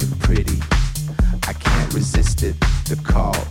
And pretty. I can't resist it, the call